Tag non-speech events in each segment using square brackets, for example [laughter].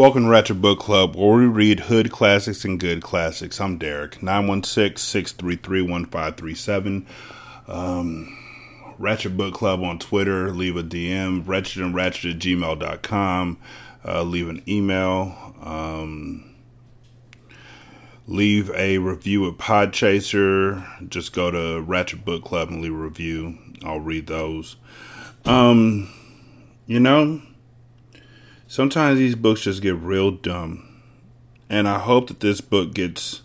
Welcome to Ratchet Book Club, where we read hood classics and good classics. I'm Derek, 916 633 1537. Um, Ratchet Book Club on Twitter. Leave a DM, wretched and ratchet at gmail.com. Uh, leave an email. Um, leave a review at Podchaser. Just go to Ratchet Book Club and leave a review. I'll read those. Um, you know, sometimes these books just get real dumb. And I hope that this book gets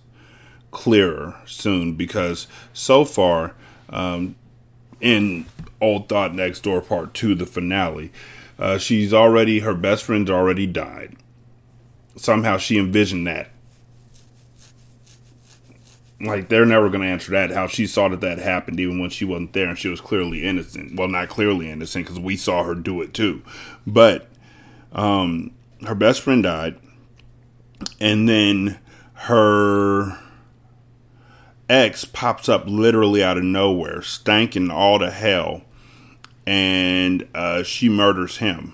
clearer soon because so far, um, in Old Thot Next Door Part 2, the finale, uh, she's already, her best friend's already died. Somehow she envisioned that. Like, they're never going to answer that. How she saw that that happened even when she wasn't there and she was clearly innocent. Well, not clearly innocent because we saw her do it too. But um, her best friend died, and then her ex pops up literally out of nowhere, stanking all to hell, and uh, she murders him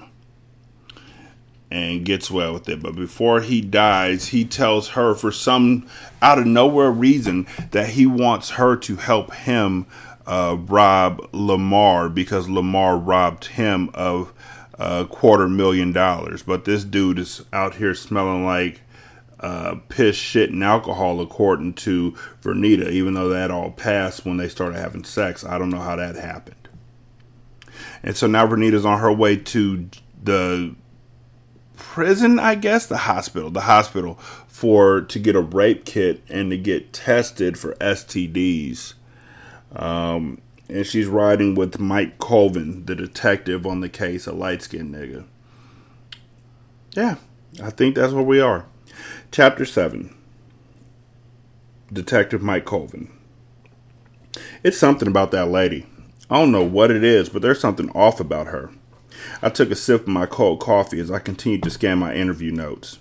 and gets away with it. But before he dies, he tells her for some out of nowhere reason that he wants her to help him uh, rob Lamar because Lamar robbed him of a quarter million dollars. But this dude is out here smelling like uh, piss, shit, and alcohol, according to Vernita, even though that all passed when they started having sex. I don't know how that happened. And so now Vernita's on her way to the prison, I guess, the hospital, the hospital for to get a rape kit and to get tested for STDs. Um, and she's riding with Mike Colvin, the detective on the case, a light skinned nigga. Yeah, I think that's where we are. Chapter 7 Detective Mike Colvin. It's something about that lady. I don't know what it is, but there's something off about her. I took a sip of my cold coffee as I continued to scan my interview notes.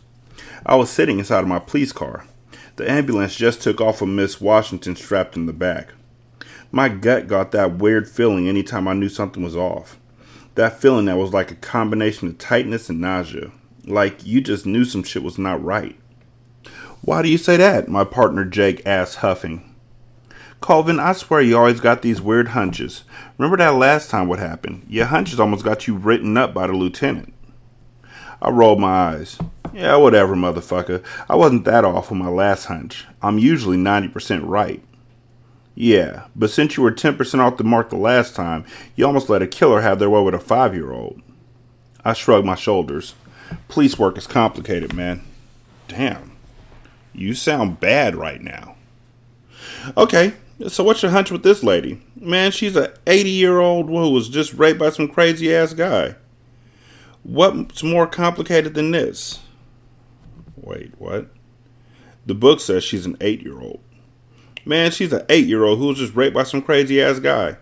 I was sitting inside of my police car. The ambulance just took off with Miss Washington strapped in the back. My gut got that weird feeling anytime I knew something was off. That feeling that was like a combination of tightness and nausea. Like you just knew some shit was not right. Why do you say that? My partner Jake asked, huffing. Colvin, I swear you always got these weird hunches. Remember that last time what happened? Your hunches almost got you written up by the lieutenant. I rolled my eyes. Yeah, whatever, motherfucker. I wasn't that off on my last hunch. I'm usually 90% right. Yeah, but since you were 10% off the mark the last time, you almost let a killer have their way with a five year old. I shrugged my shoulders. Police work is complicated, man. Damn. You sound bad right now. Okay, so what's your hunch with this lady? Man, she's a 80 year old who was just raped by some crazy ass guy. What's more complicated than this? Wait, what? The book says she's an 8 year old. Man, she's an eight year old who was just raped by some crazy ass guy.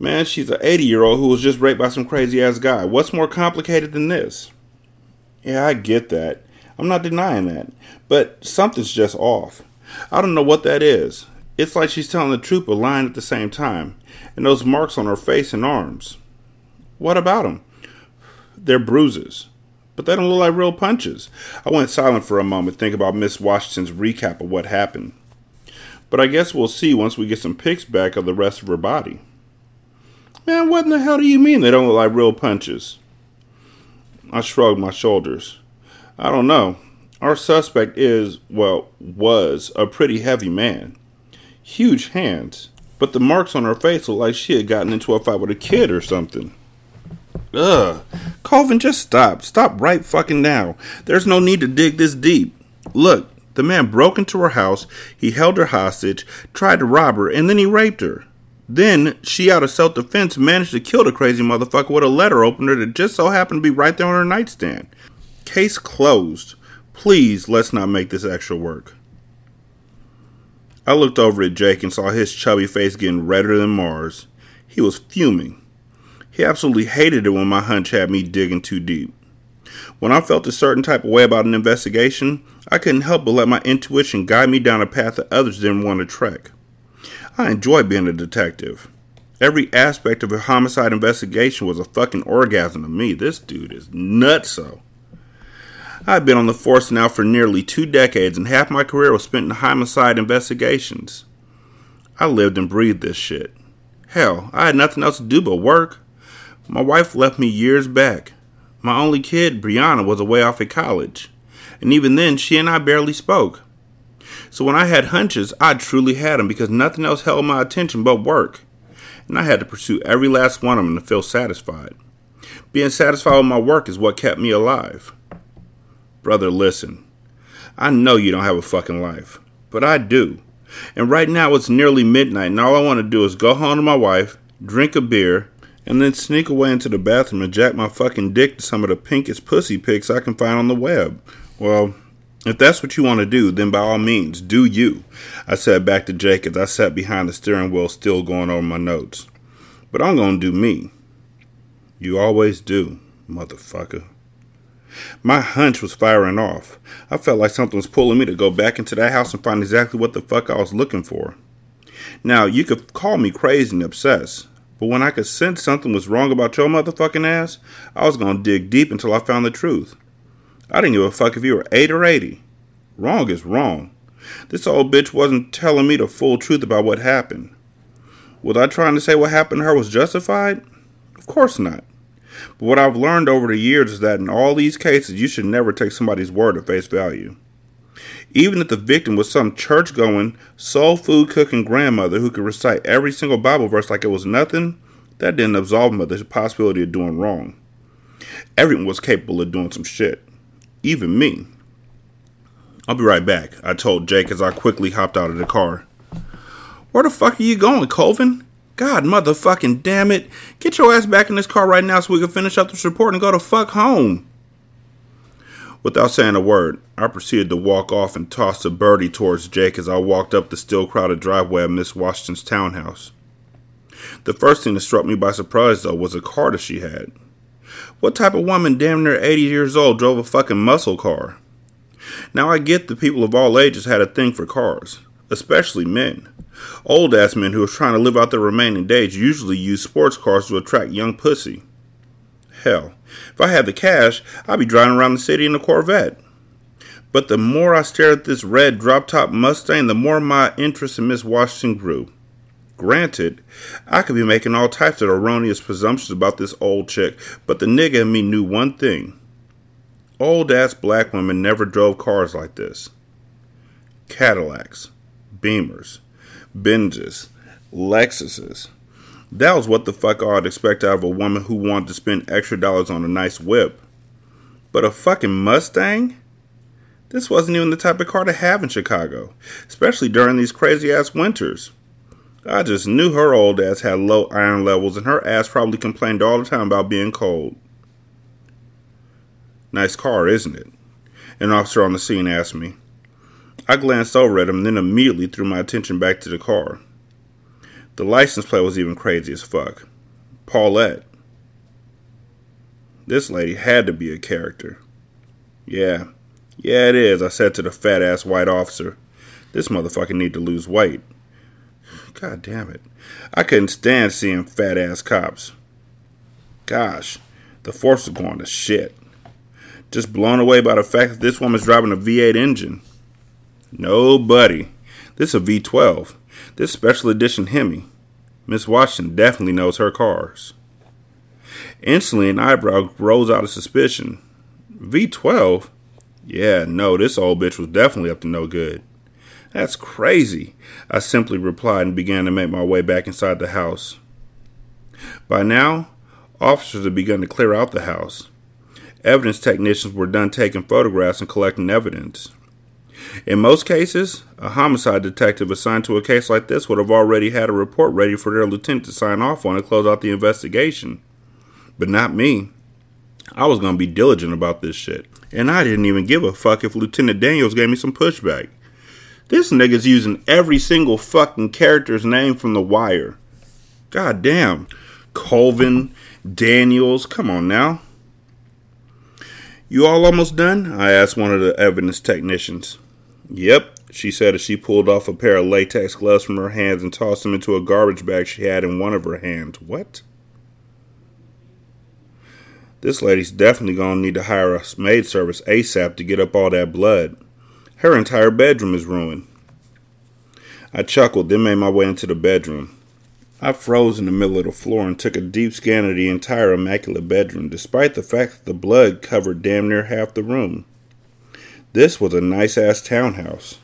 Man, she's an 80 year old who was just raped by some crazy ass guy. What's more complicated than this? Yeah, I get that. I'm not denying that. But something's just off. I don't know what that is. It's like she's telling the truth but lying at the same time. And those marks on her face and arms. What about them? They're bruises. But they don't look like real punches. I went silent for a moment, thinking about Miss Washington's recap of what happened. But I guess we'll see once we get some pics back of the rest of her body. Man, what in the hell do you mean they don't look like real punches? I shrugged my shoulders. I don't know. Our suspect is, well, was a pretty heavy man. Huge hands. But the marks on her face look like she had gotten into a fight with a kid or something. Ugh. Colvin, just stop. Stop right fucking now. There's no need to dig this deep. Look, the man broke into her house, he held her hostage, tried to rob her, and then he raped her. Then she, out of self defense, managed to kill the crazy motherfucker with a letter opener that just so happened to be right there on her nightstand. Case closed. Please, let's not make this extra work. I looked over at Jake and saw his chubby face getting redder than Mars. He was fuming. He absolutely hated it when my hunch had me digging too deep. When I felt a certain type of way about an investigation, I couldn't help but let my intuition guide me down a path that others didn't want to trek. I enjoy being a detective. Every aspect of a homicide investigation was a fucking orgasm to me. This dude is nutso. I've been on the force now for nearly two decades, and half my career was spent in homicide investigations. I lived and breathed this shit. Hell, I had nothing else to do but work. My wife left me years back. My only kid, Brianna, was away off at college. And even then, she and I barely spoke. So when I had hunches, I truly had them because nothing else held my attention but work. And I had to pursue every last one of them to feel satisfied. Being satisfied with my work is what kept me alive. Brother, listen. I know you don't have a fucking life, but I do. And right now it's nearly midnight, and all I want to do is go home to my wife, drink a beer, and then sneak away into the bathroom and jack my fucking dick to some of the pinkest pussy pics I can find on the web. Well, if that's what you want to do, then by all means, do you. I said back to Jake as I sat behind the steering wheel, still going over my notes. But I'm going to do me. You always do, motherfucker. My hunch was firing off. I felt like something was pulling me to go back into that house and find exactly what the fuck I was looking for. Now, you could call me crazy and obsessed, but when I could sense something was wrong about your motherfucking ass, I was gonna dig deep until I found the truth. I didn't give a fuck if you were 8 or 80. Wrong is wrong. This old bitch wasn't telling me the full truth about what happened. Was I trying to say what happened to her was justified? Of course not. But what I've learned over the years is that in all these cases, you should never take somebody's word at face value. Even if the victim was some church going, soul food cooking grandmother who could recite every single Bible verse like it was nothing, that didn't absolve them of the possibility of doing wrong. Everyone was capable of doing some shit even me. I'll be right back, I told Jake as I quickly hopped out of the car. Where the fuck are you going, Colvin? God motherfucking damn it. Get your ass back in this car right now so we can finish up this report and go to fuck home. Without saying a word, I proceeded to walk off and toss a birdie towards Jake as I walked up the still crowded driveway of Miss Washington's townhouse. The first thing that struck me by surprise, though, was the car that she had. What type of woman damn near 80 years old drove a fucking muscle car? Now I get that people of all ages had a thing for cars, especially men. Old ass men who are trying to live out their remaining days usually use sports cars to attract young pussy. Hell, if I had the cash, I'd be driving around the city in a Corvette. But the more I stared at this red drop top Mustang, the more my interest in Miss Washington grew. Granted, I could be making all types of erroneous presumptions about this old chick, but the nigga in me knew one thing. Old ass black women never drove cars like this. Cadillacs, Beamers, Benzes, Lexuses. That was what the fuck I'd expect out of a woman who wanted to spend extra dollars on a nice whip. But a fucking Mustang? This wasn't even the type of car to have in Chicago, especially during these crazy ass winters. I just knew her old ass had low iron levels, and her ass probably complained all the time about being cold. Nice car, isn't it? An officer on the scene asked me. I glanced over at him, then immediately threw my attention back to the car. The license plate was even crazy as fuck. Paulette. This lady had to be a character. Yeah, yeah, it is, I said to the fat ass white officer. This motherfucker need to lose weight. God damn it. I couldn't stand seeing fat ass cops. Gosh, the force was going to shit. Just blown away by the fact that this woman's driving a V8 engine. Nobody. This is a V12. This special edition Hemi. Miss Washington definitely knows her cars. Instantly, an eyebrow rose out of suspicion. V12? Yeah, no, this old bitch was definitely up to no good. That's crazy, I simply replied and began to make my way back inside the house. By now, officers had begun to clear out the house. Evidence technicians were done taking photographs and collecting evidence. In most cases, a homicide detective assigned to a case like this would have already had a report ready for their lieutenant to sign off on and close out the investigation. But not me. I was going to be diligent about this shit. And I didn't even give a fuck if Lieutenant Daniels gave me some pushback. This nigga's using every single fucking character's name from The Wire. God damn. Colvin, Daniels, come on now. You all almost done? I asked one of the evidence technicians. Yep, she said as she pulled off a pair of latex gloves from her hands and tossed them into a garbage bag she had in one of her hands. What? This lady's definitely gonna need to hire a maid service ASAP to get up all that blood. Her entire bedroom is ruined. I chuckled, then made my way into the bedroom. I froze in the middle of the floor and took a deep scan of the entire immaculate bedroom, despite the fact that the blood covered damn near half the room. This was a nice ass townhouse.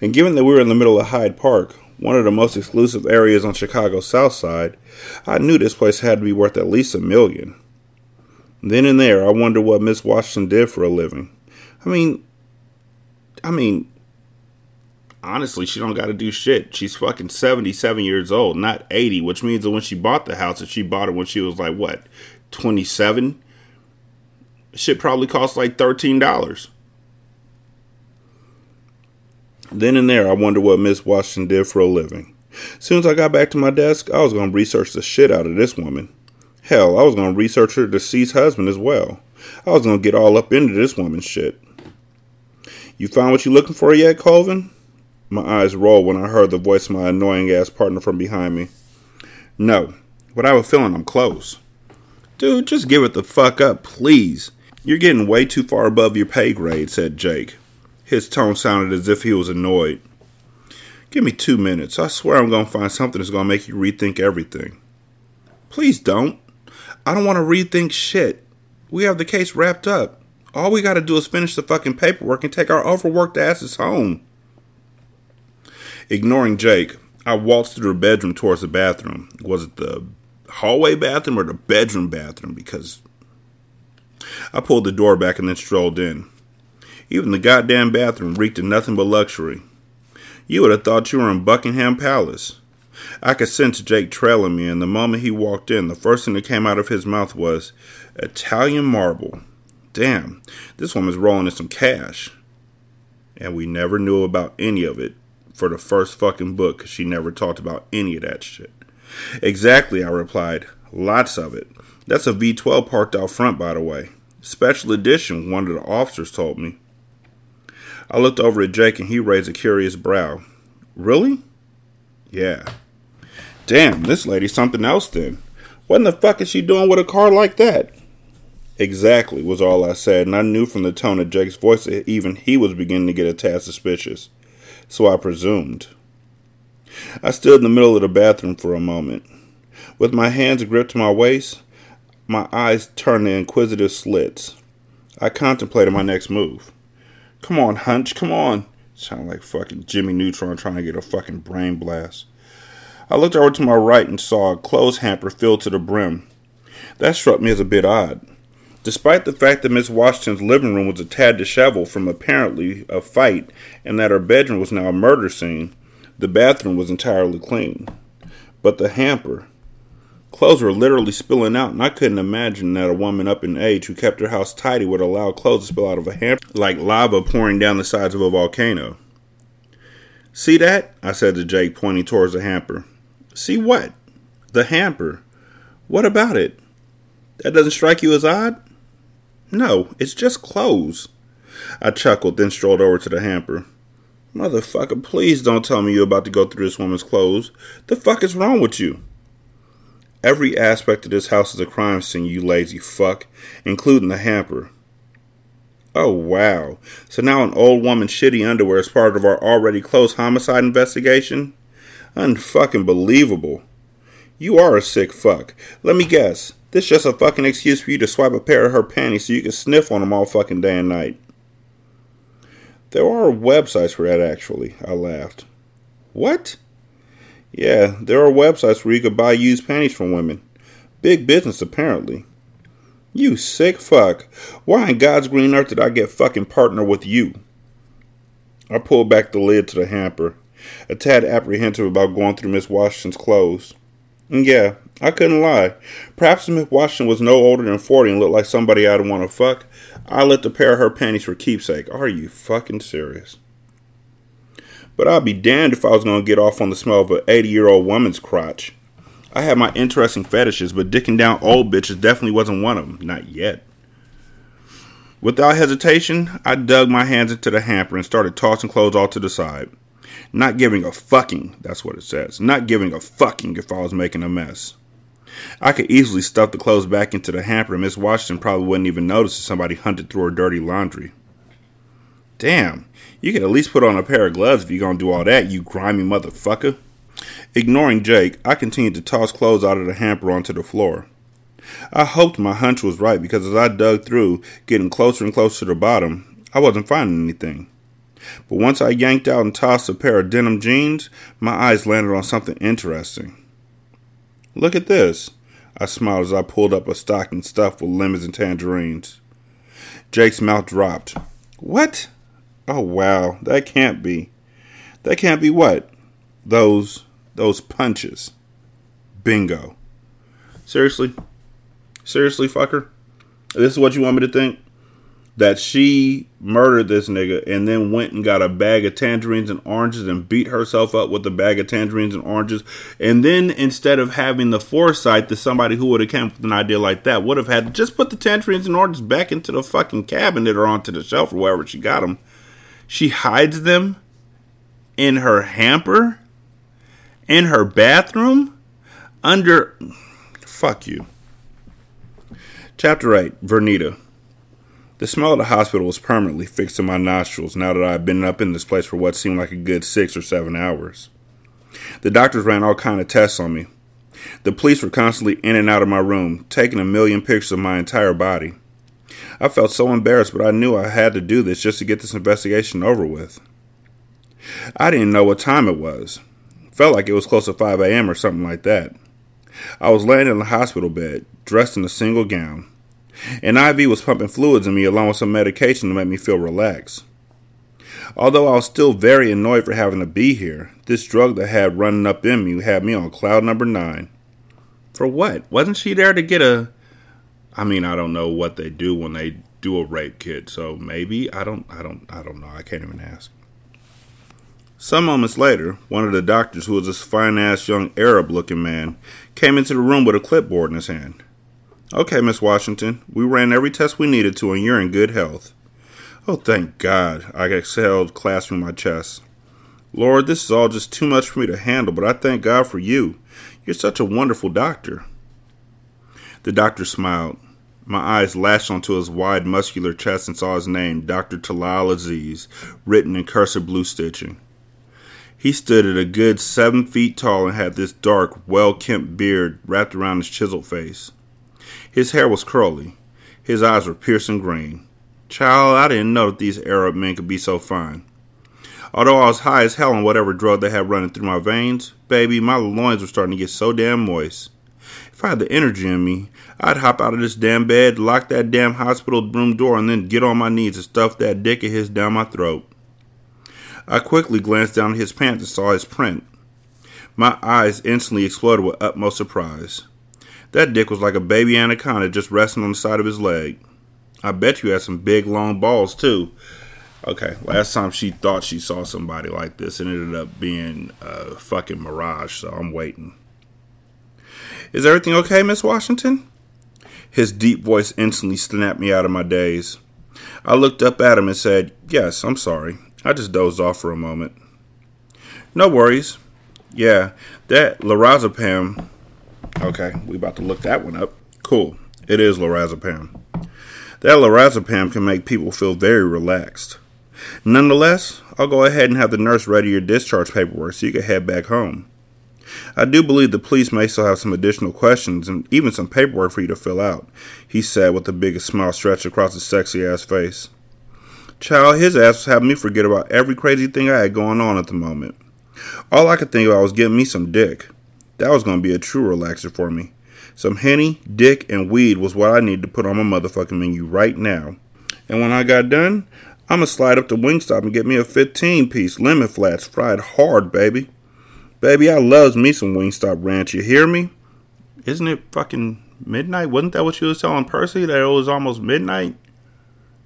And given that we were in the middle of Hyde Park, one of the most exclusive areas on Chicago's south side, I knew this place had to be worth at least a million. Then and there, I wondered what Miss Washington did for a living. I mean, I mean, honestly, she don't got to do shit. She's fucking 77 years old, not 80, which means that when she bought the house, if she bought it when she was like, what, 27, shit probably cost like $13. Then and there, I wondered what Miss Washington did for a living. Soon as I got back to my desk, I was going to research the shit out of this woman. Hell, I was going to research her deceased husband as well. I was going to get all up into this woman's shit. You found what you looking for yet, Colvin? My eyes rolled when I heard the voice of my annoying ass partner from behind me. No, but I have a feeling I'm close. Dude, just give it the fuck up, please. You're getting way too far above your pay grade, said Jake. His tone sounded as if he was annoyed. Give me two minutes. I swear I'm going to find something that's going to make you rethink everything. Please don't. I don't want to rethink shit. We have the case wrapped up. All we got to do is finish the fucking paperwork and take our overworked asses home. Ignoring Jake, I waltzed through the bedroom towards the bathroom. Was it the hallway bathroom or the bedroom bathroom? Because I pulled the door back and then strolled in. Even the goddamn bathroom reeked of nothing but luxury. You would have thought you were in Buckingham Palace. I could sense Jake trailing me, and the moment he walked in, the first thing that came out of his mouth was Italian marble. Damn, this woman's rolling in some cash. And we never knew about any of it for the first fucking book because she never talked about any of that shit. Exactly, I replied. Lots of it. That's a V12 parked out front, by the way. Special edition, one of the officers told me. I looked over at Jake and he raised a curious brow. Really? Yeah. Damn, this lady's something else then. What in the fuck is she doing with a car like that? Exactly, was all I said, and I knew from the tone of Jake's voice that even he was beginning to get a tad suspicious so I presumed. I stood in the middle of the bathroom for a moment. With my hands gripped to my waist, my eyes turned to inquisitive slits. I contemplated my next move. Come on, Hunch, come on. Sound like fucking Jimmy Neutron trying to get a fucking brain blast. I looked over to my right and saw a clothes hamper filled to the brim. That struck me as a bit odd. Despite the fact that Miss Washington's living room was a tad disheveled from apparently a fight and that her bedroom was now a murder scene, the bathroom was entirely clean. But the hamper. Clothes were literally spilling out, and I couldn't imagine that a woman up in age who kept her house tidy would allow clothes to spill out of a hamper like lava pouring down the sides of a volcano. See that? I said to Jake, pointing towards the hamper. See what? The hamper. What about it? That doesn't strike you as odd? No, it's just clothes. I chuckled, then strolled over to the hamper. Motherfucker, please don't tell me you're about to go through this woman's clothes. The fuck is wrong with you? Every aspect of this house is a crime scene, you lazy fuck, including the hamper. Oh, wow. So now an old woman's shitty underwear is part of our already closed homicide investigation? Unfucking believable. You are a sick fuck. Let me guess. This just a fucking excuse for you to swipe a pair of her panties so you can sniff on them all fucking day and night. There are websites for that, actually. I laughed. What? Yeah, there are websites where you could buy used panties from women. Big business, apparently. You sick fuck. Why in God's green earth did I get fucking partner with you? I pulled back the lid to the hamper, a tad apprehensive about going through Miss Washington's clothes. And yeah, I couldn't lie. Perhaps Miss Washington was no older than 40 and looked like somebody I'd want to fuck, I let the pair of her panties for keepsake. Are you fucking serious? But I'd be damned if I was going to get off on the smell of an 80 year old woman's crotch. I have my interesting fetishes, but dicking down old bitches definitely wasn't one of them. Not yet. Without hesitation, I dug my hands into the hamper and started tossing clothes all to the side. Not giving a fucking, that's what it says. Not giving a fucking if I was making a mess. I could easily stuff the clothes back into the hamper and Miss Washington probably wouldn't even notice if somebody hunted through her dirty laundry. Damn, you could at least put on a pair of gloves if you're gonna do all that, you grimy motherfucker. Ignoring Jake, I continued to toss clothes out of the hamper onto the floor. I hoped my hunch was right because as I dug through, getting closer and closer to the bottom, I wasn't finding anything. But once I yanked out and tossed a pair of denim jeans, my eyes landed on something interesting. Look at this. I smiled as I pulled up a stocking stuffed with lemons and tangerines. Jake's mouth dropped. What? Oh wow, that can't be. That can't be what? Those those punches. Bingo. Seriously? Seriously, fucker? This is what you want me to think? That she murdered this nigga and then went and got a bag of tangerines and oranges and beat herself up with a bag of tangerines and oranges. And then instead of having the foresight that somebody who would have come up with an idea like that would have had just put the tangerines and oranges back into the fucking cabinet or onto the shelf or wherever she got them, she hides them in her hamper in her bathroom under. Fuck you. Chapter 8 Vernita. The smell of the hospital was permanently fixed in my nostrils now that I had been up in this place for what seemed like a good six or seven hours. The doctors ran all kind of tests on me. The police were constantly in and out of my room, taking a million pictures of my entire body. I felt so embarrassed, but I knew I had to do this just to get this investigation over with. I didn't know what time it was. Felt like it was close to 5 a.m. or something like that. I was laying in the hospital bed, dressed in a single gown. An IV was pumping fluids in me along with some medication to make me feel relaxed. Although I was still very annoyed for having to be here, this drug that had running up in me had me on cloud number nine. For what? Wasn't she there to get a. I mean, I don't know what they do when they do a rape kit, so maybe I don't, I don't, I don't know. I can't even ask. Some moments later, one of the doctors, who was this fine ass young Arab looking man, came into the room with a clipboard in his hand. Okay, Miss Washington, we ran every test we needed to, and you're in good health. Oh, thank God, I exhaled, clasping my chest. Lord, this is all just too much for me to handle, but I thank God for you. You're such a wonderful doctor. The doctor smiled. My eyes lashed onto his wide, muscular chest and saw his name, Dr. Talal Aziz, written in cursive blue stitching. He stood at a good seven feet tall and had this dark, well kempt beard wrapped around his chiseled face. His hair was curly. His eyes were piercing green. Child, I didn't know that these Arab men could be so fine. Although I was high as hell on whatever drug they had running through my veins, baby, my loins were starting to get so damn moist. If I had the energy in me, I'd hop out of this damn bed, lock that damn hospital room door, and then get on my knees and stuff that dick of his down my throat. I quickly glanced down at his pants and saw his print. My eyes instantly exploded with utmost surprise. That dick was like a baby anaconda just resting on the side of his leg. I bet you had some big long balls too. Okay, last time she thought she saw somebody like this, it ended up being a fucking mirage, so I'm waiting. Is everything okay, Miss Washington? His deep voice instantly snapped me out of my daze. I looked up at him and said, Yes, I'm sorry. I just dozed off for a moment. No worries. Yeah, that lorazepam. Okay, we about to look that one up. Cool. It is lorazepam. That lorazepam can make people feel very relaxed. Nonetheless, I'll go ahead and have the nurse ready your discharge paperwork so you can head back home. I do believe the police may still have some additional questions and even some paperwork for you to fill out, he said with the biggest smile stretched across his sexy ass face. Child, his ass was having me forget about every crazy thing I had going on at the moment. All I could think about was getting me some dick. That was going to be a true relaxer for me. Some henny, dick, and weed was what I needed to put on my motherfucking menu right now. And when I got done, I'ma slide up to Wingstop and get me a 15 piece lemon flats fried hard, baby. Baby, I loves me some Wingstop ranch. You hear me? Isn't it fucking midnight? Wasn't that what she was telling Percy that it was almost midnight?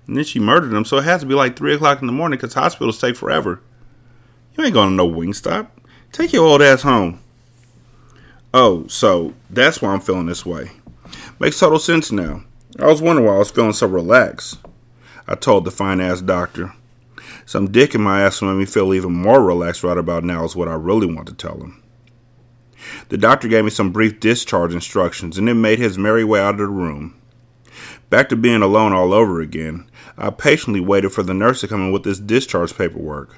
And then she murdered him, so it has to be like three o'clock in the morning because hospitals take forever. You ain't going to no Wingstop. Take your old ass home. Oh, so that's why I'm feeling this way. Makes total sense now. I was wondering why I was feeling so relaxed. I told the fine ass doctor. Some dick in my ass will make me feel even more relaxed right about now, is what I really want to tell him. The doctor gave me some brief discharge instructions and then made his merry way out of the room. Back to being alone all over again, I patiently waited for the nurse to come in with this discharge paperwork.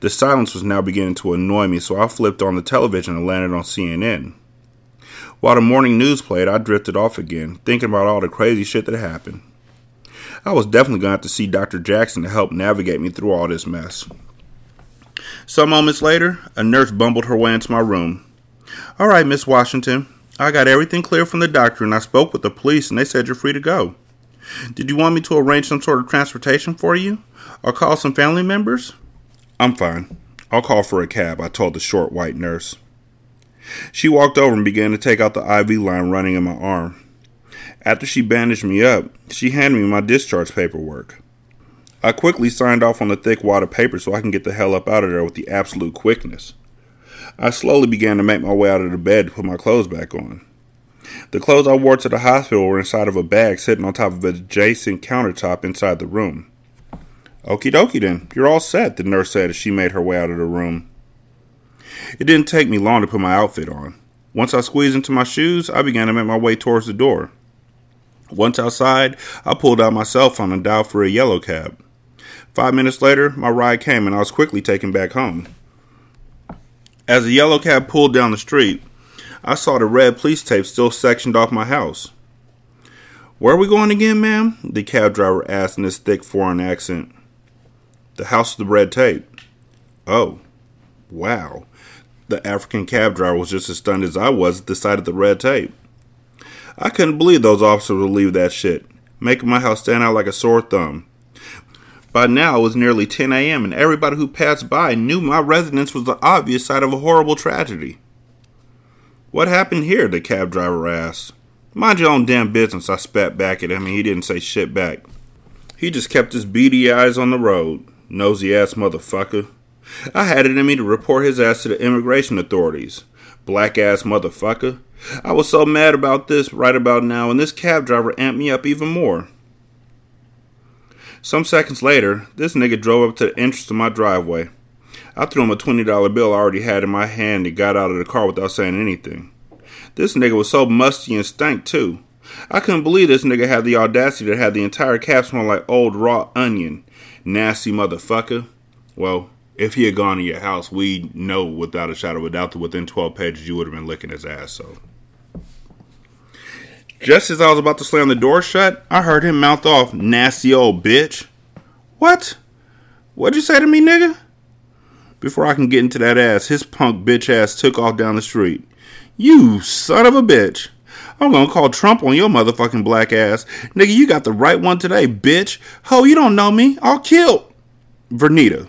The silence was now beginning to annoy me, so I flipped on the television and landed on CNN. While the morning news played, I drifted off again, thinking about all the crazy shit that happened. I was definitely going to have to see Dr. Jackson to help navigate me through all this mess. Some moments later, a nurse bumbled her way into my room. All right, Miss Washington, I got everything clear from the doctor and I spoke with the police and they said you're free to go. Did you want me to arrange some sort of transportation for you? Or call some family members? I'm fine. I'll call for a cab, I told the short white nurse. She walked over and began to take out the IV line running in my arm. After she bandaged me up, she handed me my discharge paperwork. I quickly signed off on the thick wad of paper so I can get the hell up out of there with the absolute quickness. I slowly began to make my way out of the bed to put my clothes back on. The clothes I wore to the hospital were inside of a bag sitting on top of an adjacent countertop inside the room. Okie dokie then, you're all set, the nurse said as she made her way out of the room. It didn't take me long to put my outfit on. Once I squeezed into my shoes, I began to make my way towards the door. Once outside, I pulled out my cell phone and dialed for a yellow cab. Five minutes later, my ride came and I was quickly taken back home. As the yellow cab pulled down the street, I saw the red police tape still sectioned off my house. Where are we going again, ma'am? The cab driver asked in his thick foreign accent. The house with the red tape. Oh, wow. The African cab driver was just as stunned as I was at the sight of the red tape. I couldn't believe those officers would leave that shit, making my house stand out like a sore thumb. By now it was nearly 10 a.m., and everybody who passed by knew my residence was the obvious site of a horrible tragedy. What happened here? the cab driver asked. Mind your own damn business, I spat back at him, and he didn't say shit back. He just kept his beady eyes on the road. Nosy ass motherfucker. I had it in me to report his ass to the immigration authorities. Black ass motherfucker. I was so mad about this right about now, and this cab driver amped me up even more. Some seconds later, this nigga drove up to the entrance of my driveway. I threw him a $20 bill I already had in my hand and got out of the car without saying anything. This nigga was so musty and stank too. I couldn't believe this nigga had the audacity to have the entire cab smell like old raw onion. Nasty motherfucker. Well, if he had gone to your house, we'd know without a shadow of a doubt that within 12 pages you would have been licking his ass, so. Just as I was about to slam the door shut, I heard him mouth off, nasty old bitch. What? What'd you say to me, nigga? Before I can get into that ass, his punk bitch ass took off down the street. You son of a bitch. I'm gonna call Trump on your motherfucking black ass. Nigga, you got the right one today, bitch. Ho, you don't know me. I'll kill. Vernita.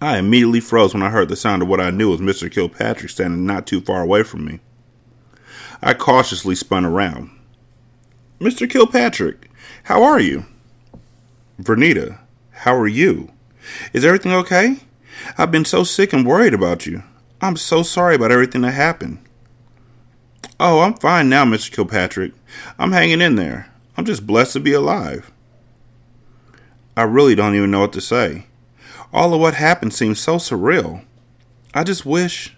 I immediately froze when I heard the sound of what I knew was Mr. Kilpatrick standing not too far away from me. I cautiously spun around. Mr. Kilpatrick, how are you? Vernita, how are you? Is everything okay? I've been so sick and worried about you. I'm so sorry about everything that happened. Oh, I'm fine now, Mr. Kilpatrick. I'm hanging in there. I'm just blessed to be alive. I really don't even know what to say. All of what happened seems so surreal. I just wish.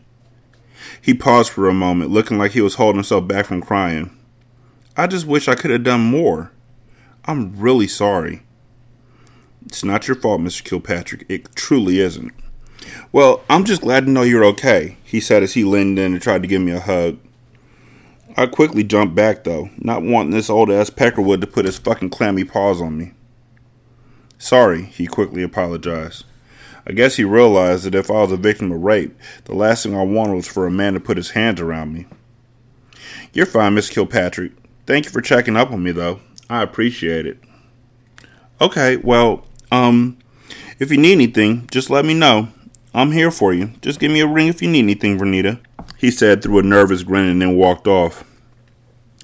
He paused for a moment, looking like he was holding himself back from crying. I just wish I could have done more. I'm really sorry. It's not your fault, Mr. Kilpatrick. It truly isn't. Well, I'm just glad to know you're okay, he said as he leaned in and tried to give me a hug. I quickly jumped back, though, not wanting this old ass Peckerwood to put his fucking clammy paws on me. Sorry, he quickly apologized. I guess he realized that if I was a victim of rape, the last thing I wanted was for a man to put his hands around me. You're fine, Miss Kilpatrick. Thank you for checking up on me, though. I appreciate it. Okay, well, um, if you need anything, just let me know. I'm here for you. Just give me a ring if you need anything, Vernita, he said through a nervous grin and then walked off.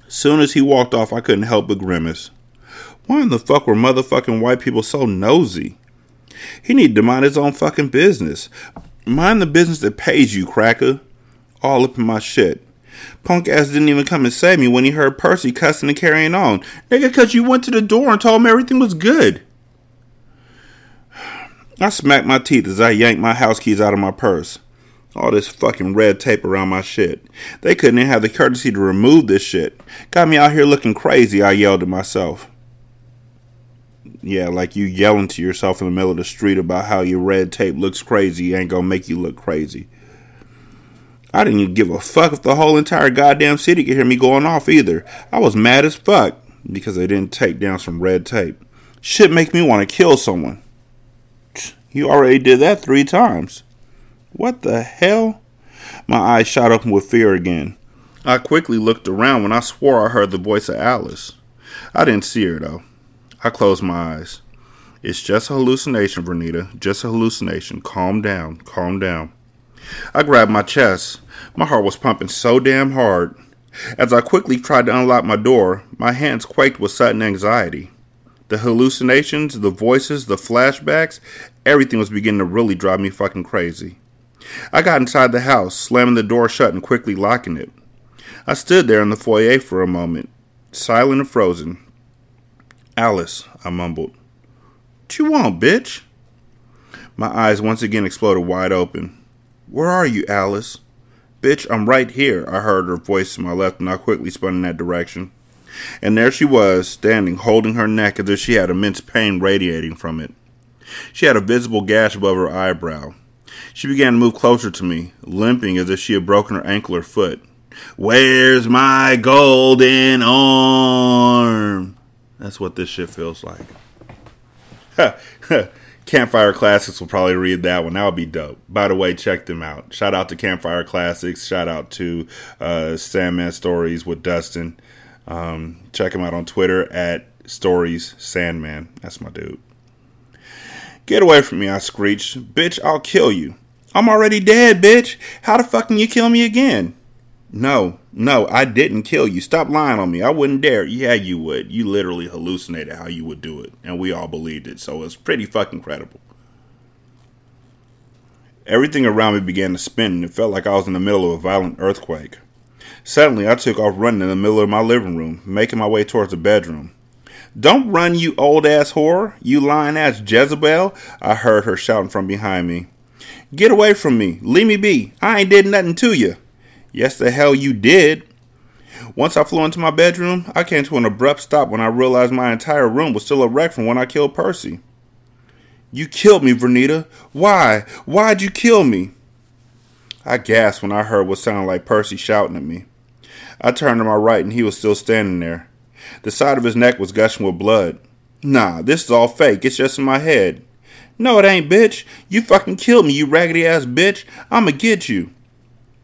Soon as he walked off, I couldn't help but grimace. Why in the fuck were motherfucking white people so nosy? He need to mind his own fucking business. Mind the business that pays you, cracker. All up in my shit. Punk ass didn't even come and save me when he heard Percy cussing and carrying on. Nigga, cause you went to the door and told him everything was good. I smacked my teeth as I yanked my house keys out of my purse. All this fucking red tape around my shit. They couldn't even have the courtesy to remove this shit. Got me out here looking crazy, I yelled at myself. Yeah, like you yelling to yourself in the middle of the street about how your red tape looks crazy ain't gonna make you look crazy. I didn't even give a fuck if the whole entire goddamn city could hear me going off either. I was mad as fuck because they didn't take down some red tape. Shit make me want to kill someone. [sniffs] You already did that three times. What the hell? My eyes shot open with fear again. I quickly looked around when I swore I heard the voice of Alice. I didn't see her though. I closed my eyes. It's just a hallucination, Vernita. Just a hallucination. Calm down. Calm down. I grabbed my chest. My heart was pumping so damn hard. As I quickly tried to unlock my door, my hands quaked with sudden anxiety. The hallucinations, the voices, the flashbacks, everything was beginning to really drive me fucking crazy. I got inside the house, slamming the door shut and quickly locking it. I stood there in the foyer for a moment, silent and frozen, Alice, I mumbled. What you want, bitch? My eyes once again exploded wide open. Where are you, Alice? Bitch, I'm right here, I heard her voice to my left, and I quickly spun in that direction. And there she was, standing, holding her neck as if she had immense pain radiating from it. She had a visible gash above her eyebrow. She began to move closer to me, limping as if she had broken her ankle or foot. Where's my golden arm? That's what this shit feels like. [laughs] Campfire Classics will probably read that one. That would be dope. By the way, check them out. Shout out to Campfire Classics. Shout out to uh, Sandman Stories with Dustin. Um, check him out on Twitter at Stories Sandman. That's my dude. Get away from me, I screeched. Bitch, I'll kill you. I'm already dead, bitch. How the fuck can you kill me again? No, no, I didn't kill you. Stop lying on me. I wouldn't dare. Yeah, you would. You literally hallucinated how you would do it, and we all believed it, so it's pretty fucking credible. Everything around me began to spin, and it felt like I was in the middle of a violent earthquake. Suddenly, I took off running in the middle of my living room, making my way towards the bedroom. Don't run, you old ass whore! You lying ass Jezebel! I heard her shouting from behind me. Get away from me! Leave me be! I ain't did nothing to you! Yes, the hell you did. Once I flew into my bedroom, I came to an abrupt stop when I realized my entire room was still a wreck from when I killed Percy. You killed me, Vernita. Why? Why'd you kill me? I gasped when I heard what sounded like Percy shouting at me. I turned to my right and he was still standing there. The side of his neck was gushing with blood. Nah, this is all fake. It's just in my head. No, it ain't, bitch. You fucking killed me, you raggedy ass bitch. I'ma get you.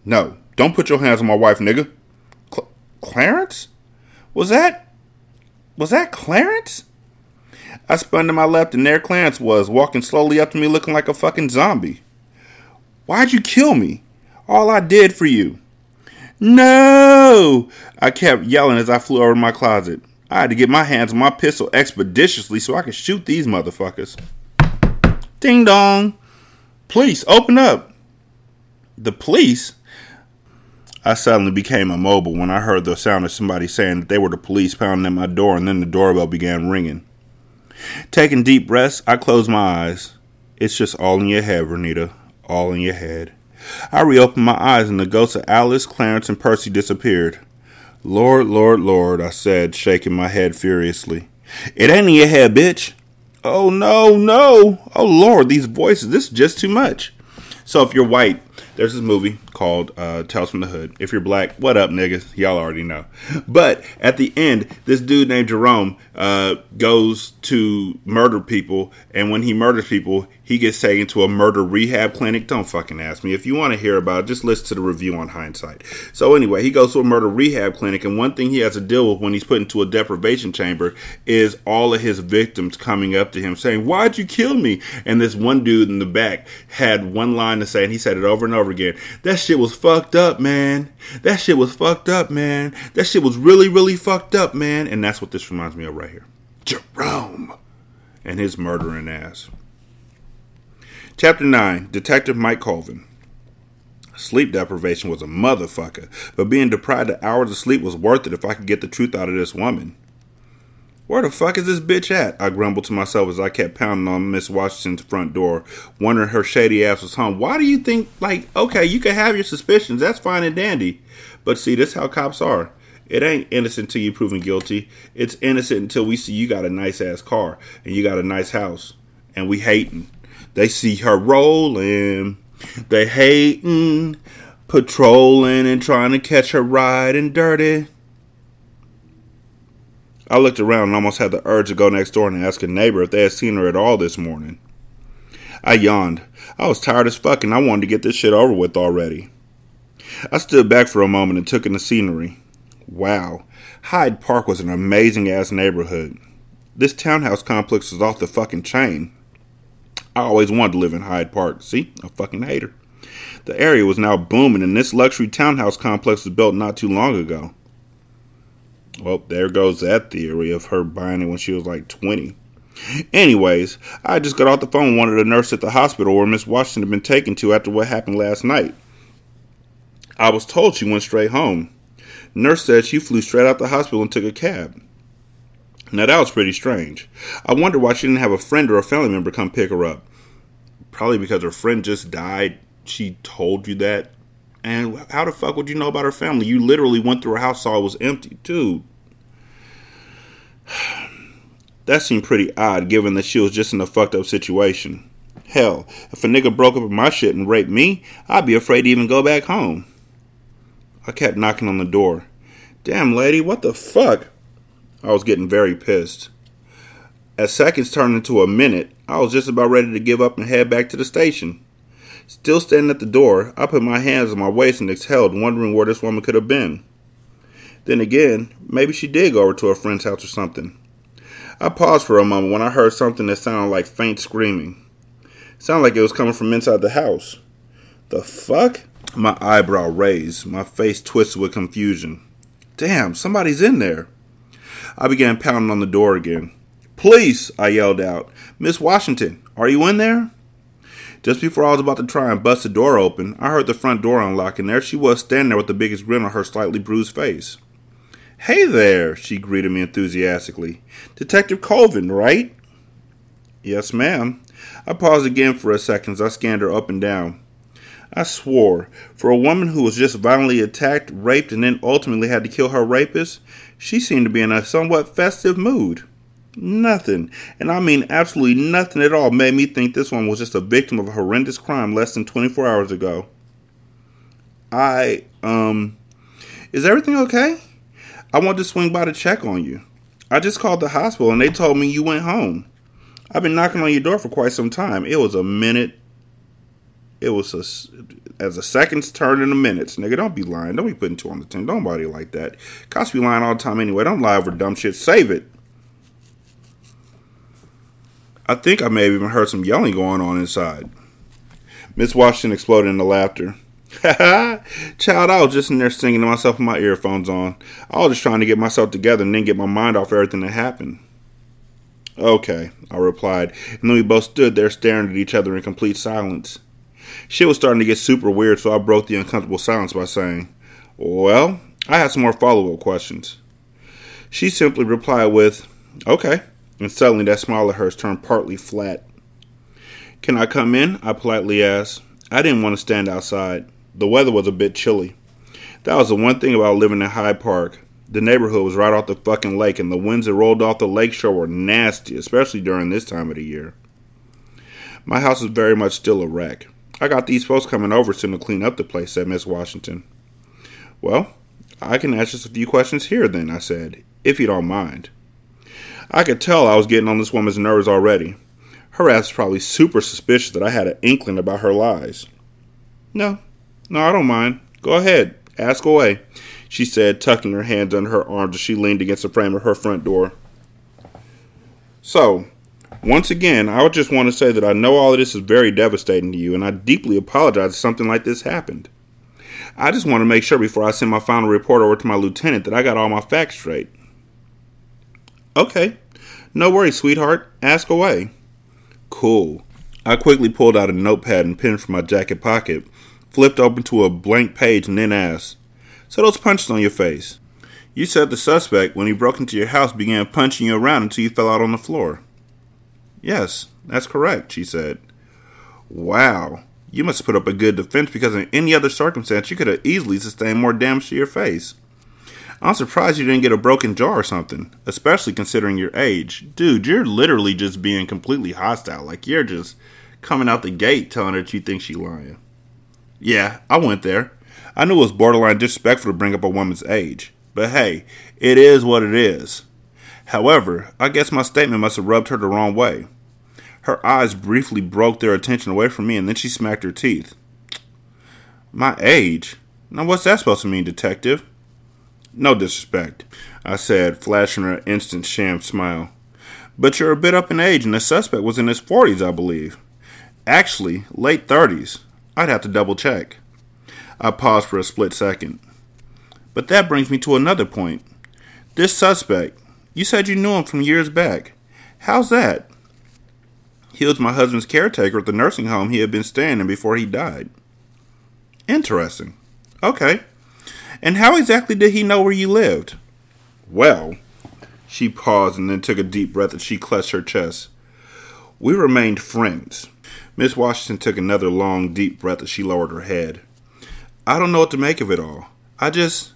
No, don't put your hands on my wife, nigga. Cl- Clarence? Was that. Was that Clarence? I spun to my left, and there Clarence was, walking slowly up to me looking like a fucking zombie. Why'd you kill me? All I did for you. No! I kept yelling as I flew over to my closet. I had to get my hands on my pistol expeditiously so I could shoot these motherfuckers. Ding dong! Police, open up! The police? I suddenly became immobile when I heard the sound of somebody saying that they were the police pounding at my door, and then the doorbell began ringing. Taking deep breaths, I closed my eyes. It's just all in your head, Renita. All in your head. I reopened my eyes, and the ghosts of Alice, Clarence, and Percy disappeared. Lord, Lord, Lord, I said, shaking my head furiously. It ain't in your head, bitch. Oh, no, no. Oh, Lord, these voices, this is just too much. So if you're white, there's this movie called uh, Tales from the Hood. If you're black, what up, niggas? Y'all already know. But at the end, this dude named Jerome uh, goes to murder people, and when he murders people, he gets taken to a murder rehab clinic. Don't fucking ask me. If you want to hear about it, just listen to the review on hindsight. So anyway, he goes to a murder rehab clinic, and one thing he has to deal with when he's put into a deprivation chamber is all of his victims coming up to him saying, "Why'd you kill me?" And this one dude in the back had one line to say, and he said it over and over again. That shit was fucked up, man. That shit was fucked up, man. That shit was really, really fucked up, man. And that's what this reminds me of right here. Jerome and his murdering ass. Chapter 9 Detective Mike Colvin. Sleep deprivation was a motherfucker, but being deprived of hours of sleep was worth it if I could get the truth out of this woman. Where the fuck is this bitch at? I grumbled to myself as I kept pounding on Miss Washington's front door, wondering her shady ass was home. Why do you think, like, okay, you can have your suspicions, that's fine and dandy. But see, this how cops are. It ain't innocent until you proven guilty. It's innocent until we see you got a nice ass car and you got a nice house. And we hating. They see her rolling. They hating, patrolling, and trying to catch her riding dirty. I looked around and almost had the urge to go next door and ask a neighbor if they had seen her at all this morning. I yawned. I was tired as fuck and I wanted to get this shit over with already. I stood back for a moment and took in the scenery. Wow, Hyde Park was an amazing ass neighborhood. This townhouse complex was off the fucking chain. I always wanted to live in Hyde Park. See, a fucking hater. The area was now booming, and this luxury townhouse complex was built not too long ago. Well, there goes that theory of her buying it when she was like 20. Anyways, I just got off the phone with one of the nurses at the hospital where Miss Washington had been taken to after what happened last night. I was told she went straight home. Nurse said she flew straight out the hospital and took a cab. Now that was pretty strange. I wonder why she didn't have a friend or a family member come pick her up. Probably because her friend just died. She told you that. And how the fuck would you know about her family? You literally went through her house, saw it was empty, too. [sighs] That seemed pretty odd given that she was just in a fucked up situation. Hell, if a nigga broke up with my shit and raped me, I'd be afraid to even go back home. I kept knocking on the door. Damn, lady, what the fuck? I was getting very pissed. As seconds turned into a minute, I was just about ready to give up and head back to the station. Still standing at the door, I put my hands on my waist and exhaled, wondering where this woman could have been. Then again, maybe she did go over to her friend's house or something. I paused for a moment when I heard something that sounded like faint screaming. It sounded like it was coming from inside the house. The fuck? My eyebrow raised, my face twisted with confusion. Damn, somebody's in there. I began pounding on the door again. Police! I yelled out. Miss Washington, are you in there? Just before I was about to try and bust the door open, I heard the front door unlock, and there she was standing there with the biggest grin on her slightly bruised face. Hey there, she greeted me enthusiastically. Detective Colvin, right? Yes, ma'am. I paused again for a second as I scanned her up and down. I swore, for a woman who was just violently attacked, raped, and then ultimately had to kill her rapist, she seemed to be in a somewhat festive mood. Nothing, and I mean absolutely nothing at all, made me think this one was just a victim of a horrendous crime less than 24 hours ago. I, um, is everything okay? I wanted to swing by to check on you. I just called the hospital and they told me you went home. I've been knocking on your door for quite some time. It was a minute. It was a, as the seconds turned into minutes. Nigga, don't be lying. Don't be putting two on the ten. Don't body like that. Cops be lying all the time anyway. Don't lie over dumb shit. Save it. I think I may have even heard some yelling going on inside. Miss Washington exploded into laughter. [laughs] Child, I was just in there singing to myself with my earphones on. I was just trying to get myself together and then get my mind off everything that happened. Okay, I replied, and then we both stood there staring at each other in complete silence. Shit was starting to get super weird, so I broke the uncomfortable silence by saying, Well, I have some more follow up questions. She simply replied with, Okay, and suddenly that smile of hers turned partly flat. Can I come in? I politely asked. I didn't want to stand outside. The weather was a bit chilly. That was the one thing about living in Hyde Park. The neighborhood was right off the fucking lake, and the winds that rolled off the lake lakeshore were nasty, especially during this time of the year. My house was very much still a wreck. I got these folks coming over soon to clean up the place, said Miss Washington. Well, I can ask just a few questions here then, I said, if you don't mind. I could tell I was getting on this woman's nerves already. Her ass was probably super suspicious that I had an inkling about her lies. No, no, I don't mind. Go ahead, ask away, she said, tucking her hands under her arms as she leaned against the frame of her front door. So, once again, I would just want to say that I know all of this is very devastating to you, and I deeply apologize if something like this happened. I just want to make sure before I send my final report over to my lieutenant that I got all my facts straight. Okay, no worries, sweetheart. Ask away. Cool. I quickly pulled out a notepad and pen from my jacket pocket, flipped open to a blank page, and then asked, So those punches on your face? You said the suspect, when he broke into your house, began punching you around until you fell out on the floor. Yes, that's correct, she said. Wow, you must put up a good defense because in any other circumstance you could have easily sustained more damage to your face. I'm surprised you didn't get a broken jaw or something, especially considering your age. Dude, you're literally just being completely hostile. Like you're just coming out the gate telling her that you think she's lying. Yeah, I went there. I knew it was borderline disrespectful to bring up a woman's age. But hey, it is what it is. However, I guess my statement must have rubbed her the wrong way. Her eyes briefly broke their attention away from me and then she smacked her teeth. My age? Now what's that supposed to mean, detective? No disrespect, I said, flashing her an instant sham smile. But you're a bit up in age, and the suspect was in his 40s, I believe. Actually, late 30s. I'd have to double check. I paused for a split second. But that brings me to another point. This suspect, you said you knew him from years back. How's that? He was my husband's caretaker at the nursing home he had been staying in before he died. Interesting. Okay. And how exactly did he know where you lived? Well, she paused and then took a deep breath as she clutched her chest. We remained friends. Miss Washington took another long, deep breath as she lowered her head. I don't know what to make of it all. I just.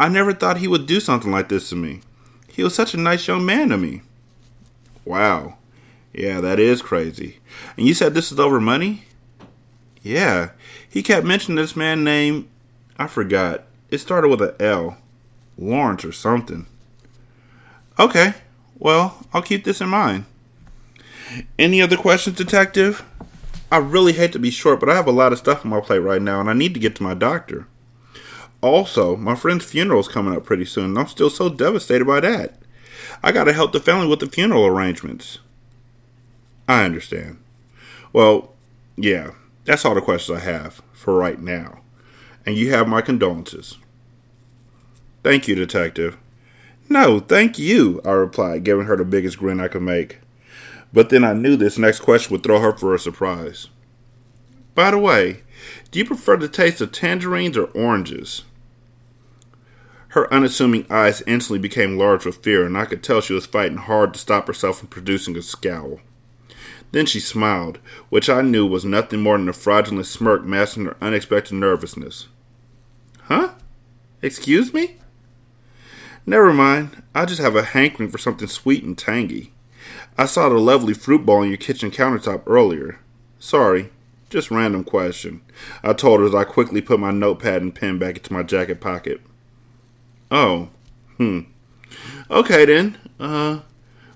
I never thought he would do something like this to me. He was such a nice young man to me. Wow. Yeah, that is crazy. And you said this is over money? Yeah. He kept mentioning this man named I forgot. It started with a L. Lawrence or something. Okay. Well, I'll keep this in mind. Any other questions, Detective? I really hate to be short, but I have a lot of stuff on my plate right now, and I need to get to my doctor. Also, my friend's funeral is coming up pretty soon, and I'm still so devastated by that. I gotta help the family with the funeral arrangements. I understand. Well, yeah, that's all the questions I have for right now and you have my condolences. Thank you, Detective. No, thank you, I replied, giving her the biggest grin I could make. But then I knew this next question would throw her for a surprise. By the way, do you prefer the taste of tangerines or oranges? Her unassuming eyes instantly became large with fear, and I could tell she was fighting hard to stop herself from producing a scowl. Then she smiled, which I knew was nothing more than a fraudulent smirk masking her unexpected nervousness. Huh? Excuse me? Never mind. I just have a hankering for something sweet and tangy. I saw the lovely fruit bowl on your kitchen countertop earlier. Sorry, just random question. I told her as I quickly put my notepad and pen back into my jacket pocket. Oh, hmm. Okay then. Uh,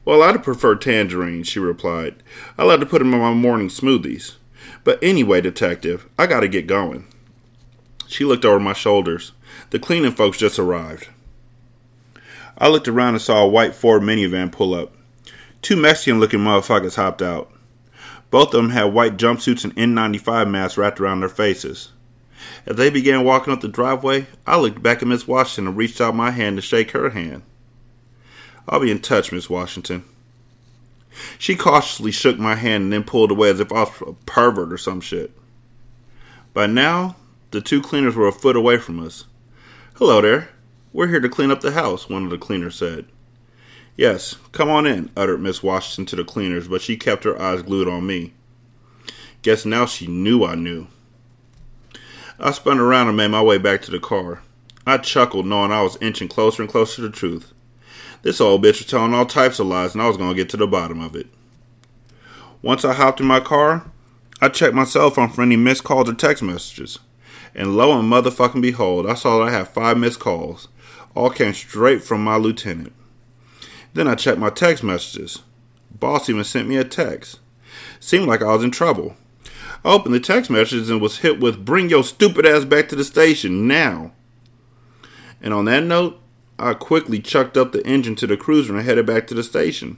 well, I'd prefer tangerine, she replied. I like to put them in my morning smoothies. But anyway, detective, I gotta get going. She looked over my shoulders. The cleaning folks just arrived. I looked around and saw a white Ford minivan pull up. Two Mexican looking motherfuckers hopped out. Both of them had white jumpsuits and N95 masks wrapped around their faces. As they began walking up the driveway, I looked back at Miss Washington and reached out my hand to shake her hand. I'll be in touch, Miss Washington. She cautiously shook my hand and then pulled away as if I was a pervert or some shit. By now, the two cleaners were a foot away from us. Hello there. We're here to clean up the house, one of the cleaners said. Yes, come on in, uttered Miss Washington to the cleaners, but she kept her eyes glued on me. Guess now she knew I knew. I spun around and made my way back to the car. I chuckled, knowing I was inching closer and closer to the truth. This old bitch was telling all types of lies, and I was going to get to the bottom of it. Once I hopped in my car, I checked my cell phone for any missed calls or text messages. And lo and motherfucking behold, I saw that I had five missed calls. All came straight from my lieutenant. Then I checked my text messages. Boss even sent me a text. Seemed like I was in trouble. Opened the text messages and was hit with bring your stupid ass back to the station now. And on that note, I quickly chucked up the engine to the cruiser and headed back to the station.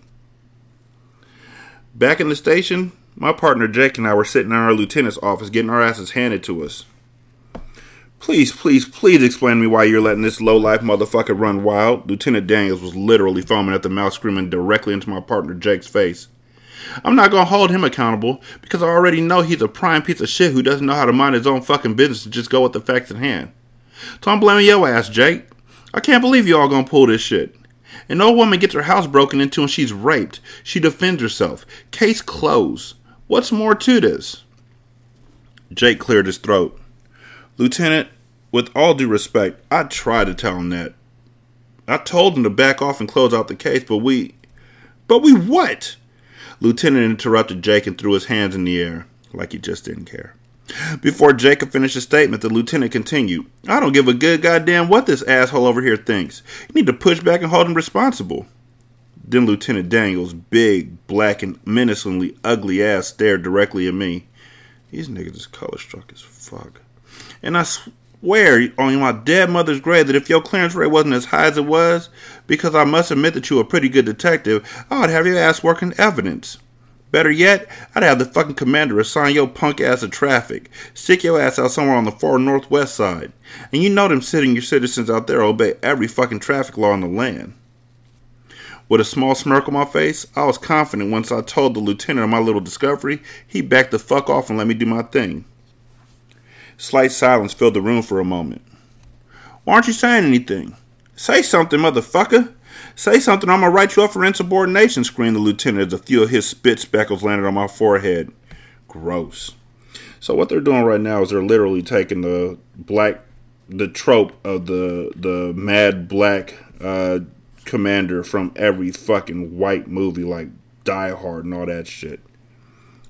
Back in the station, my partner Jake and I were sitting in our lieutenant's office getting our asses handed to us. Please, please, please explain to me why you're letting this low-life motherfucker run wild. Lieutenant Daniels was literally foaming at the mouth, screaming directly into my partner Jake's face. I'm not gonna hold him accountable because I already know he's a prime piece of shit who doesn't know how to mind his own fucking business and just go with the facts at hand. So I'm blaming your ass, Jake. I can't believe you all gonna pull this shit. An old woman gets her house broken into and she's raped. She defends herself. Case closed. What's more to this? Jake cleared his throat. Lieutenant, with all due respect, I tried to tell him that. I told him to back off and close out the case, but we. But we what? Lieutenant interrupted Jake and threw his hands in the air, like he just didn't care. Before Jacob finished his statement, the lieutenant continued, I don't give a good goddamn what this asshole over here thinks. You need to push back and hold him responsible. Then Lieutenant Daniels' big, black, and menacingly ugly ass stared directly at me. These niggas is color struck as fuck. And I swear on my dead mother's grave that if your clearance rate wasn't as high as it was, because I must admit that you're a pretty good detective, I would have your ass working evidence. Better yet, I'd have the fucking commander assign your punk ass to traffic, stick your ass out somewhere on the far northwest side. And you know them sitting your citizens out there obey every fucking traffic law in the land. With a small smirk on my face, I was confident once I told the lieutenant of my little discovery, he backed the fuck off and let me do my thing. Slight silence filled the room for a moment. Why aren't you saying anything? Say something, motherfucker! Say something, I'm gonna write you up for insubordination, screamed the lieutenant as a few of his spit speckles landed on my forehead. Gross. So what they're doing right now is they're literally taking the black, the trope of the the mad black uh, commander from every fucking white movie like Die Hard and all that shit.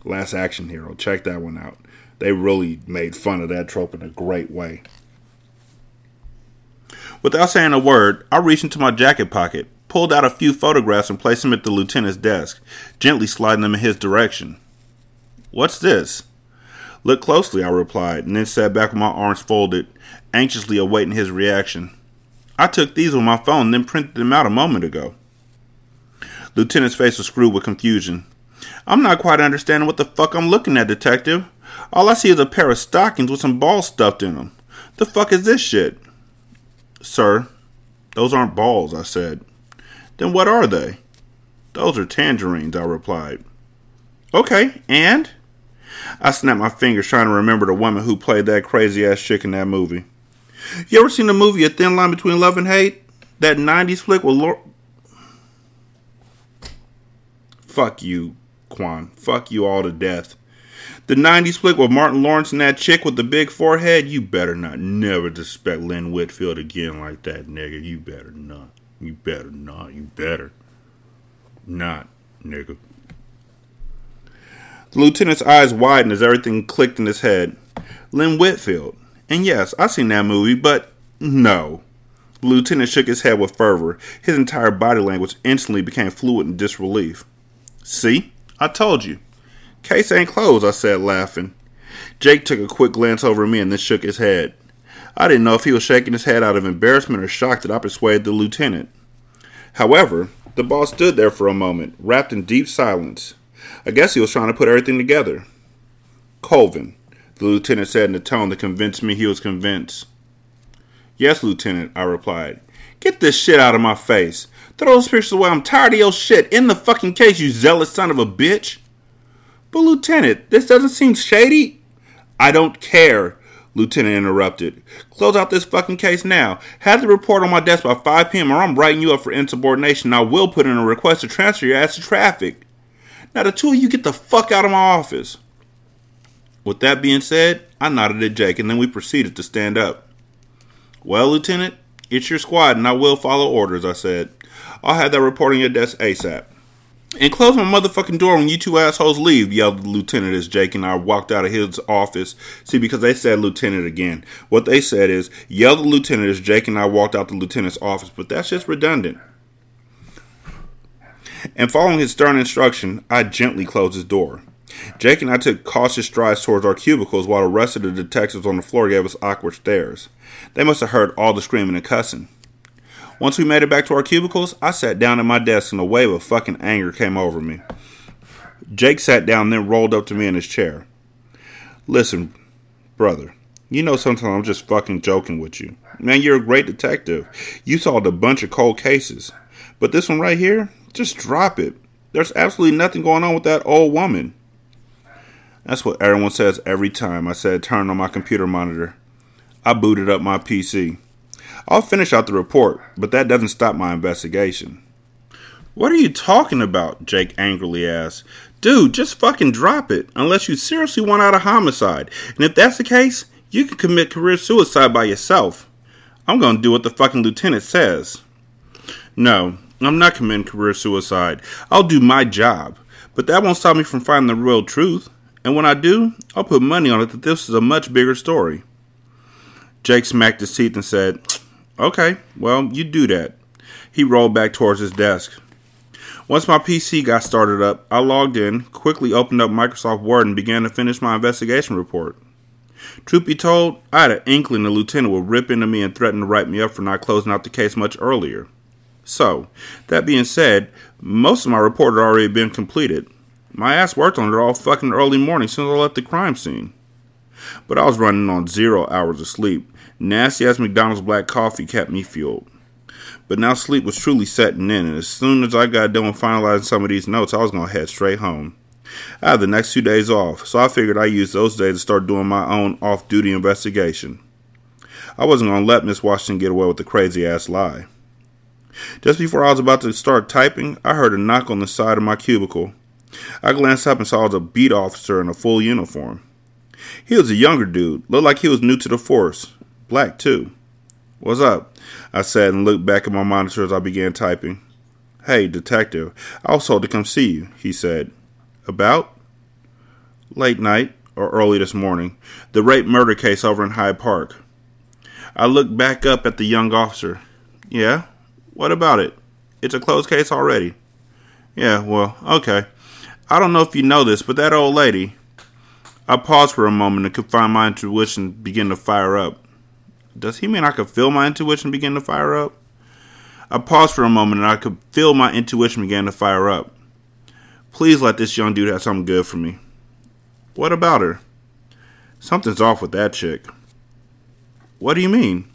Last Action Hero, check that one out they really made fun of that trope in a great way. Without saying a word, I reached into my jacket pocket, pulled out a few photographs, and placed them at the lieutenant's desk, gently sliding them in his direction. What's this? Look closely, I replied, and then sat back with my arms folded, anxiously awaiting his reaction. I took these with my phone then printed them out a moment ago. Lieutenant's face was screwed with confusion. I'm not quite understanding what the fuck I'm looking at, detective. All I see is a pair of stockings with some balls stuffed in them. The fuck is this shit? Sir, those aren't balls, I said. Then what are they? Those are tangerines, I replied. Okay, and? I snapped my fingers trying to remember the woman who played that crazy ass chick in that movie. You ever seen the movie A Thin Line Between Love and Hate? That 90s flick with Laura. Fuck you, Quan. Fuck you all to death. The 90s flick with Martin Lawrence and that chick with the big forehead, you better not never disrespect Lynn Whitfield again like that, nigga. You better not. You better not. You better not, nigga. The lieutenant's eyes widened as everything clicked in his head. Lynn Whitfield. And yes, I seen that movie, but no. The lieutenant shook his head with fervor. His entire body language instantly became fluid in disbelief. See? I told you. Case ain't closed, I said, laughing. Jake took a quick glance over me and then shook his head. I didn't know if he was shaking his head out of embarrassment or shock that I persuaded the lieutenant. However, the boss stood there for a moment, wrapped in deep silence. I guess he was trying to put everything together. Colvin, the lieutenant said in a tone that convinced me he was convinced. Yes, Lieutenant, I replied. Get this shit out of my face. Throw those pictures away. I'm tired of your shit. In the fucking case, you zealous son of a bitch. But, Lieutenant, this doesn't seem shady. I don't care, Lieutenant interrupted. Close out this fucking case now. Have the report on my desk by 5 p.m. or I'm writing you up for insubordination. I will put in a request to transfer your ass to traffic. Now, the two of you get the fuck out of my office. With that being said, I nodded at Jake and then we proceeded to stand up. Well, Lieutenant, it's your squad and I will follow orders, I said. I'll have that report on your desk ASAP. And close my motherfucking door when you two assholes leave, yelled the lieutenant as Jake and I walked out of his office. See, because they said lieutenant again. What they said is, yell the lieutenant as Jake and I walked out the lieutenant's office, but that's just redundant. And following his stern instruction, I gently closed his door. Jake and I took cautious strides towards our cubicles while the rest of the detectives on the floor gave us awkward stares. They must have heard all the screaming and cussing. Once we made it back to our cubicles, I sat down at my desk and a wave of fucking anger came over me. Jake sat down, then rolled up to me in his chair. Listen, brother, you know sometimes I'm just fucking joking with you. Man, you're a great detective. You solved a bunch of cold cases. But this one right here, just drop it. There's absolutely nothing going on with that old woman. That's what everyone says every time I said turn on my computer monitor. I booted up my PC. I'll finish out the report, but that doesn't stop my investigation. What are you talking about? Jake angrily asked. Dude, just fucking drop it, unless you seriously want out a homicide. And if that's the case, you can commit career suicide by yourself. I'm gonna do what the fucking lieutenant says. No, I'm not committing career suicide. I'll do my job. But that won't stop me from finding the real truth. And when I do, I'll put money on it that this is a much bigger story. Jake smacked his teeth and said, Okay, well, you do that. He rolled back towards his desk. Once my PC got started up, I logged in, quickly opened up Microsoft Word, and began to finish my investigation report. Truth be told, I had an inkling the lieutenant would rip into me and threaten to write me up for not closing out the case much earlier. So, that being said, most of my report had already been completed. My ass worked on it all fucking early morning since I left the crime scene. But I was running on zero hours of sleep, Nasty as McDonald's black coffee kept me fueled. But now sleep was truly setting in, and as soon as I got done finalizing some of these notes, I was going to head straight home. I had the next two days off, so I figured I'd use those days to start doing my own off duty investigation. I wasn't going to let Miss Washington get away with the crazy ass lie. Just before I was about to start typing, I heard a knock on the side of my cubicle. I glanced up and saw it was a beat officer in a full uniform. He was a younger dude, looked like he was new to the force, Black, too. What's up? I said and looked back at my monitor as I began typing. Hey, detective, I was told to come see you, he said. About? Late night, or early this morning. The rape murder case over in Hyde Park. I looked back up at the young officer. Yeah? What about it? It's a closed case already. Yeah, well, okay. I don't know if you know this, but that old lady. I paused for a moment and could find my intuition begin to fire up. Does he mean I could feel my intuition begin to fire up? I paused for a moment and I could feel my intuition begin to fire up. Please let this young dude have something good for me. What about her? Something's off with that chick. What do you mean?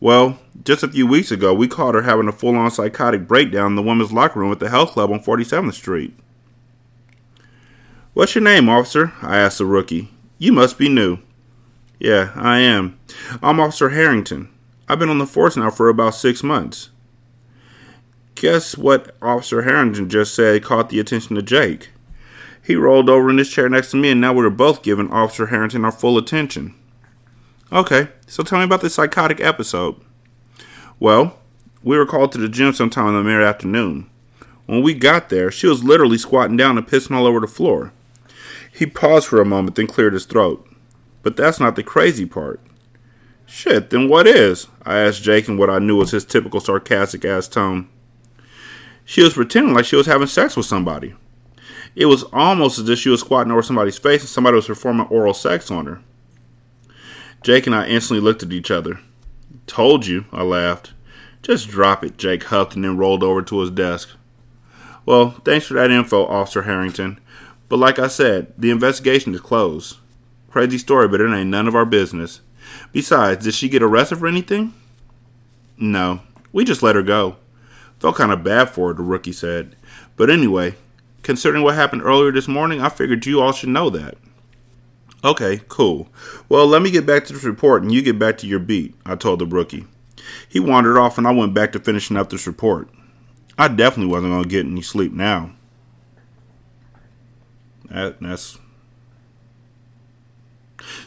Well, just a few weeks ago, we caught her having a full on psychotic breakdown in the women's locker room at the health club on 47th Street. What's your name, officer? I asked the rookie. You must be new. Yeah, I am. I'm Officer Harrington. I've been on the force now for about six months. Guess what Officer Harrington just said caught the attention of Jake. He rolled over in his chair next to me, and now we are both giving Officer Harrington our full attention. Okay, so tell me about this psychotic episode. Well, we were called to the gym sometime in the mid afternoon. When we got there, she was literally squatting down and pissing all over the floor. He paused for a moment, then cleared his throat. But that's not the crazy part. Shit, then what is? I asked Jake in what I knew was his typical sarcastic ass tone. She was pretending like she was having sex with somebody. It was almost as if she was squatting over somebody's face and somebody was performing oral sex on her. Jake and I instantly looked at each other. Told you, I laughed. Just drop it, Jake huffed and then rolled over to his desk. Well, thanks for that info, Officer Harrington. But like I said, the investigation is closed. Crazy story, but it ain't none of our business. Besides, did she get arrested for anything? No, we just let her go. Felt kind of bad for her, the rookie said. But anyway, considering what happened earlier this morning, I figured you all should know that. Okay, cool. Well, let me get back to this report and you get back to your beat, I told the rookie. He wandered off and I went back to finishing up this report. I definitely wasn't going to get any sleep now. That, that's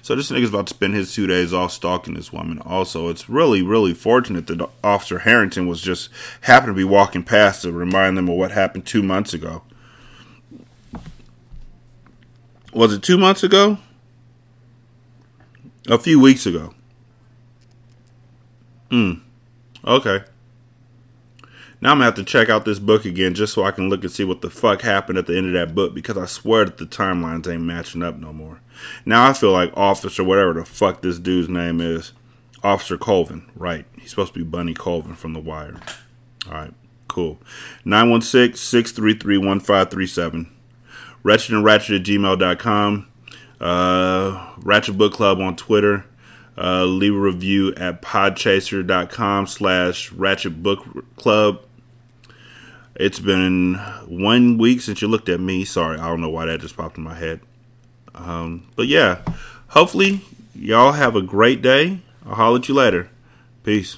So this nigga's about to spend his two days off stalking this woman. Also, it's really, really fortunate that Officer Harrington was just happened to be walking past to remind them of what happened two months ago. Was it two months ago? A few weeks ago. Hmm. Okay. Now I'm gonna have to check out this book again just so I can look and see what the fuck happened at the end of that book because I swear that the timelines ain't matching up no more. Now I feel like Officer, whatever the fuck this dude's name is, Officer Colvin. Right. He's supposed to be Bunny Colvin from The Wire. Alright, cool. 916 633 1537. Ratchet and Ratchet at gmail.com. Uh, Ratchet Book Club on Twitter. Uh, leave a review at podchaser.com slash ratchet book club. It's been one week since you looked at me. Sorry, I don't know why that just popped in my head. Um, but yeah, hopefully y'all have a great day. I'll holler at you later. Peace.